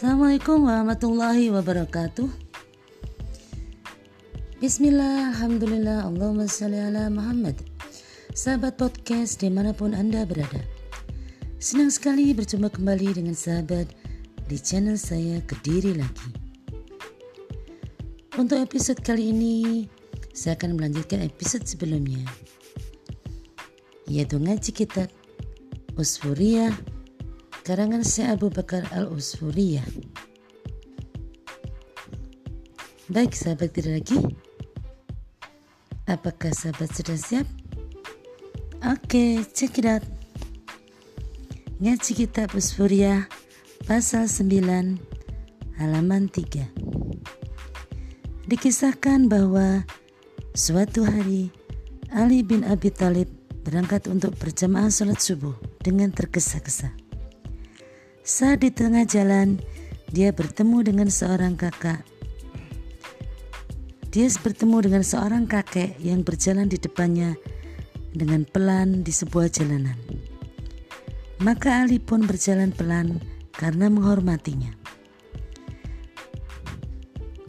Assalamualaikum warahmatullahi wabarakatuh. Bismillah, Alhamdulillah, Allahumma salli ala Muhammad. Sahabat podcast di mana pun Anda berada. Senang sekali berjumpa kembali dengan sahabat di channel saya Kediri Lagi. Untuk episode kali ini saya akan melanjutkan episode sebelumnya yaitu ngaji kitab Usfuriyah karangan Syekh Abu Bakar Al-Usfuriyah. Baik sahabat tidak lagi. Apakah sahabat sudah siap? Oke, check it out. Ngaji kitab Usfuriyah pasal 9 halaman 3. Dikisahkan bahwa suatu hari Ali bin Abi Thalib berangkat untuk berjamaah sholat subuh dengan tergesa-gesa. Saat di tengah jalan, dia bertemu dengan seorang kakak. Dia bertemu dengan seorang kakek yang berjalan di depannya dengan pelan di sebuah jalanan. Maka Ali pun berjalan pelan karena menghormatinya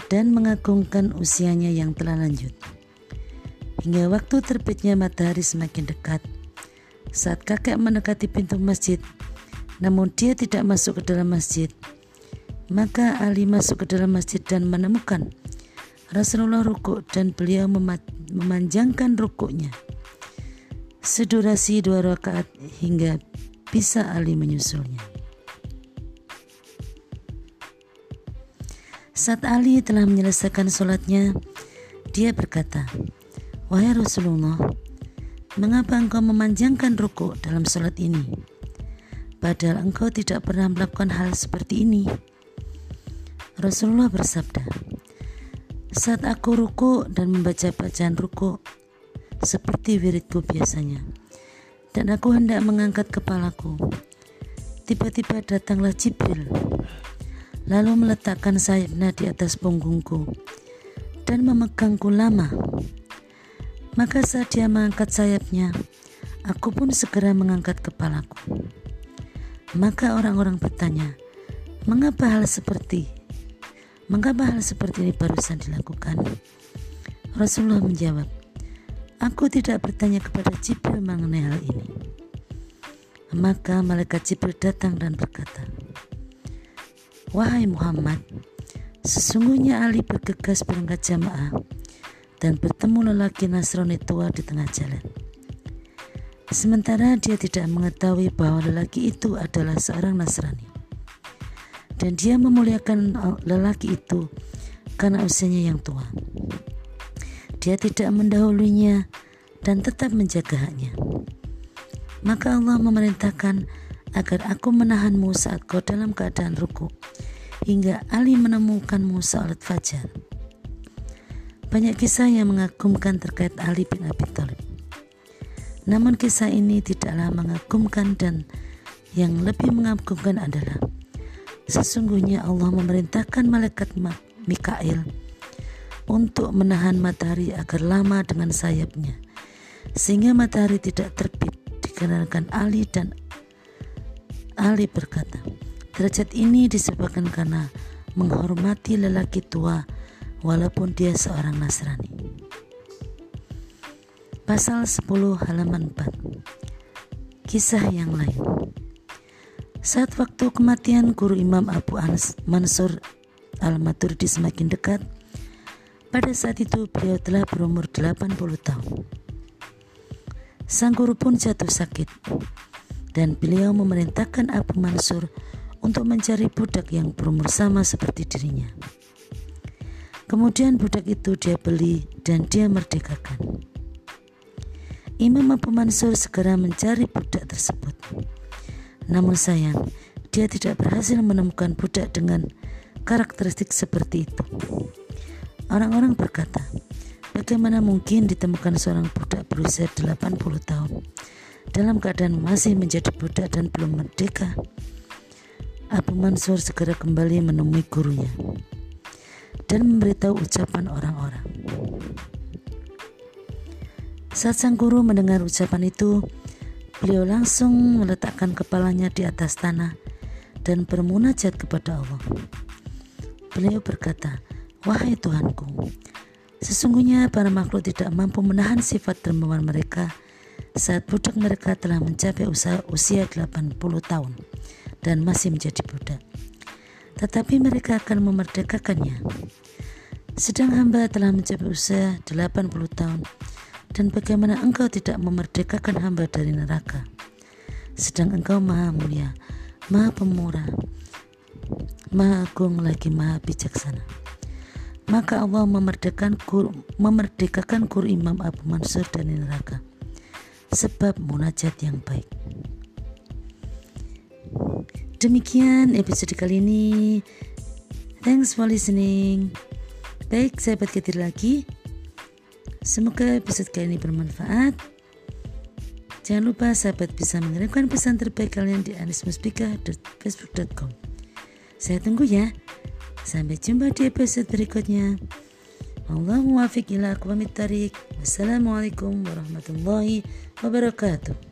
dan mengagungkan usianya yang telah lanjut. Hingga waktu terbitnya matahari semakin dekat, saat kakek mendekati pintu masjid, namun dia tidak masuk ke dalam masjid. Maka Ali masuk ke dalam masjid dan menemukan Rasulullah rukuk dan beliau memanjangkan rukuknya sedurasi dua rakaat hingga bisa Ali menyusulnya. Saat Ali telah menyelesaikan sholatnya, dia berkata, Wahai Rasulullah, mengapa engkau memanjangkan rukuk dalam sholat ini? Padahal engkau tidak pernah melakukan hal seperti ini. Rasulullah bersabda, saat aku ruku dan membaca bacaan ruku seperti wiridku biasanya, dan aku hendak mengangkat kepalaku, tiba-tiba datanglah Jibril, lalu meletakkan sayapnya di atas punggungku dan memegangku lama. Maka saat dia mengangkat sayapnya, aku pun segera mengangkat kepalaku. Maka orang-orang bertanya, mengapa hal seperti mengapa hal seperti ini barusan dilakukan? Rasulullah menjawab, Aku tidak bertanya kepada Jibril mengenai hal ini. Maka malaikat Jibril datang dan berkata, Wahai Muhammad, sesungguhnya Ali bergegas berangkat jamaah dan bertemu lelaki Nasrani tua di tengah jalan. Sementara dia tidak mengetahui bahwa lelaki itu adalah seorang Nasrani. Dan dia memuliakan lelaki itu karena usianya yang tua. Dia tidak mendahulunya dan tetap menjaga haknya. Maka Allah memerintahkan agar aku menahanmu saat kau dalam keadaan ruku hingga Ali menemukanmu salat fajar. Banyak kisah yang mengagumkan terkait Ali bin Abi Thalib. Namun kisah ini tidaklah mengagumkan dan yang lebih mengagumkan adalah sesungguhnya Allah memerintahkan malaikat Mikail untuk menahan matahari agar lama dengan sayapnya sehingga matahari tidak terbit dikarenakan Ali dan Ali berkata derajat ini disebabkan karena menghormati lelaki tua walaupun dia seorang Nasrani pasal 10 halaman 4 kisah yang lain saat waktu kematian guru Imam Abu Anas Mansur Al-Maturidi semakin dekat pada saat itu beliau telah berumur 80 tahun sang guru pun jatuh sakit dan beliau memerintahkan Abu Mansur untuk mencari budak yang berumur sama seperti dirinya. Kemudian budak itu dia beli dan dia merdekakan. Imam Abu Mansur segera mencari budak tersebut. Namun sayang, dia tidak berhasil menemukan budak dengan karakteristik seperti itu. Orang-orang berkata, bagaimana mungkin ditemukan seorang budak berusia 80 tahun dalam keadaan masih menjadi budak dan belum merdeka? Abu Mansur segera kembali menemui gurunya dan memberitahu ucapan orang-orang. Saat sang guru mendengar ucapan itu, beliau langsung meletakkan kepalanya di atas tanah dan bermunajat kepada Allah. Beliau berkata, Wahai Tuhanku, sesungguhnya para makhluk tidak mampu menahan sifat dermawan mereka saat budak mereka telah mencapai usia, usia 80 tahun dan masih menjadi budak. Tetapi mereka akan memerdekakannya. Sedang hamba telah mencapai usia 80 tahun dan bagaimana engkau tidak memerdekakan hamba dari neraka? Sedang engkau maha mulia, maha pemurah, maha agung lagi maha bijaksana. Maka Allah memerdekakan kur, memerdekakan kur Imam Abu Mansur dari neraka. Sebab munajat yang baik. Demikian episode kali ini. Thanks for listening. Baik, sahabat ketir lagi. Semoga episode kali ini bermanfaat. Jangan lupa sahabat bisa mengirimkan pesan terbaik kalian di anismuspika.facebook.com. Saya tunggu ya. Sampai jumpa di episode berikutnya. Allahumma muwafiq ila aqwamit Wassalamualaikum warahmatullahi wabarakatuh.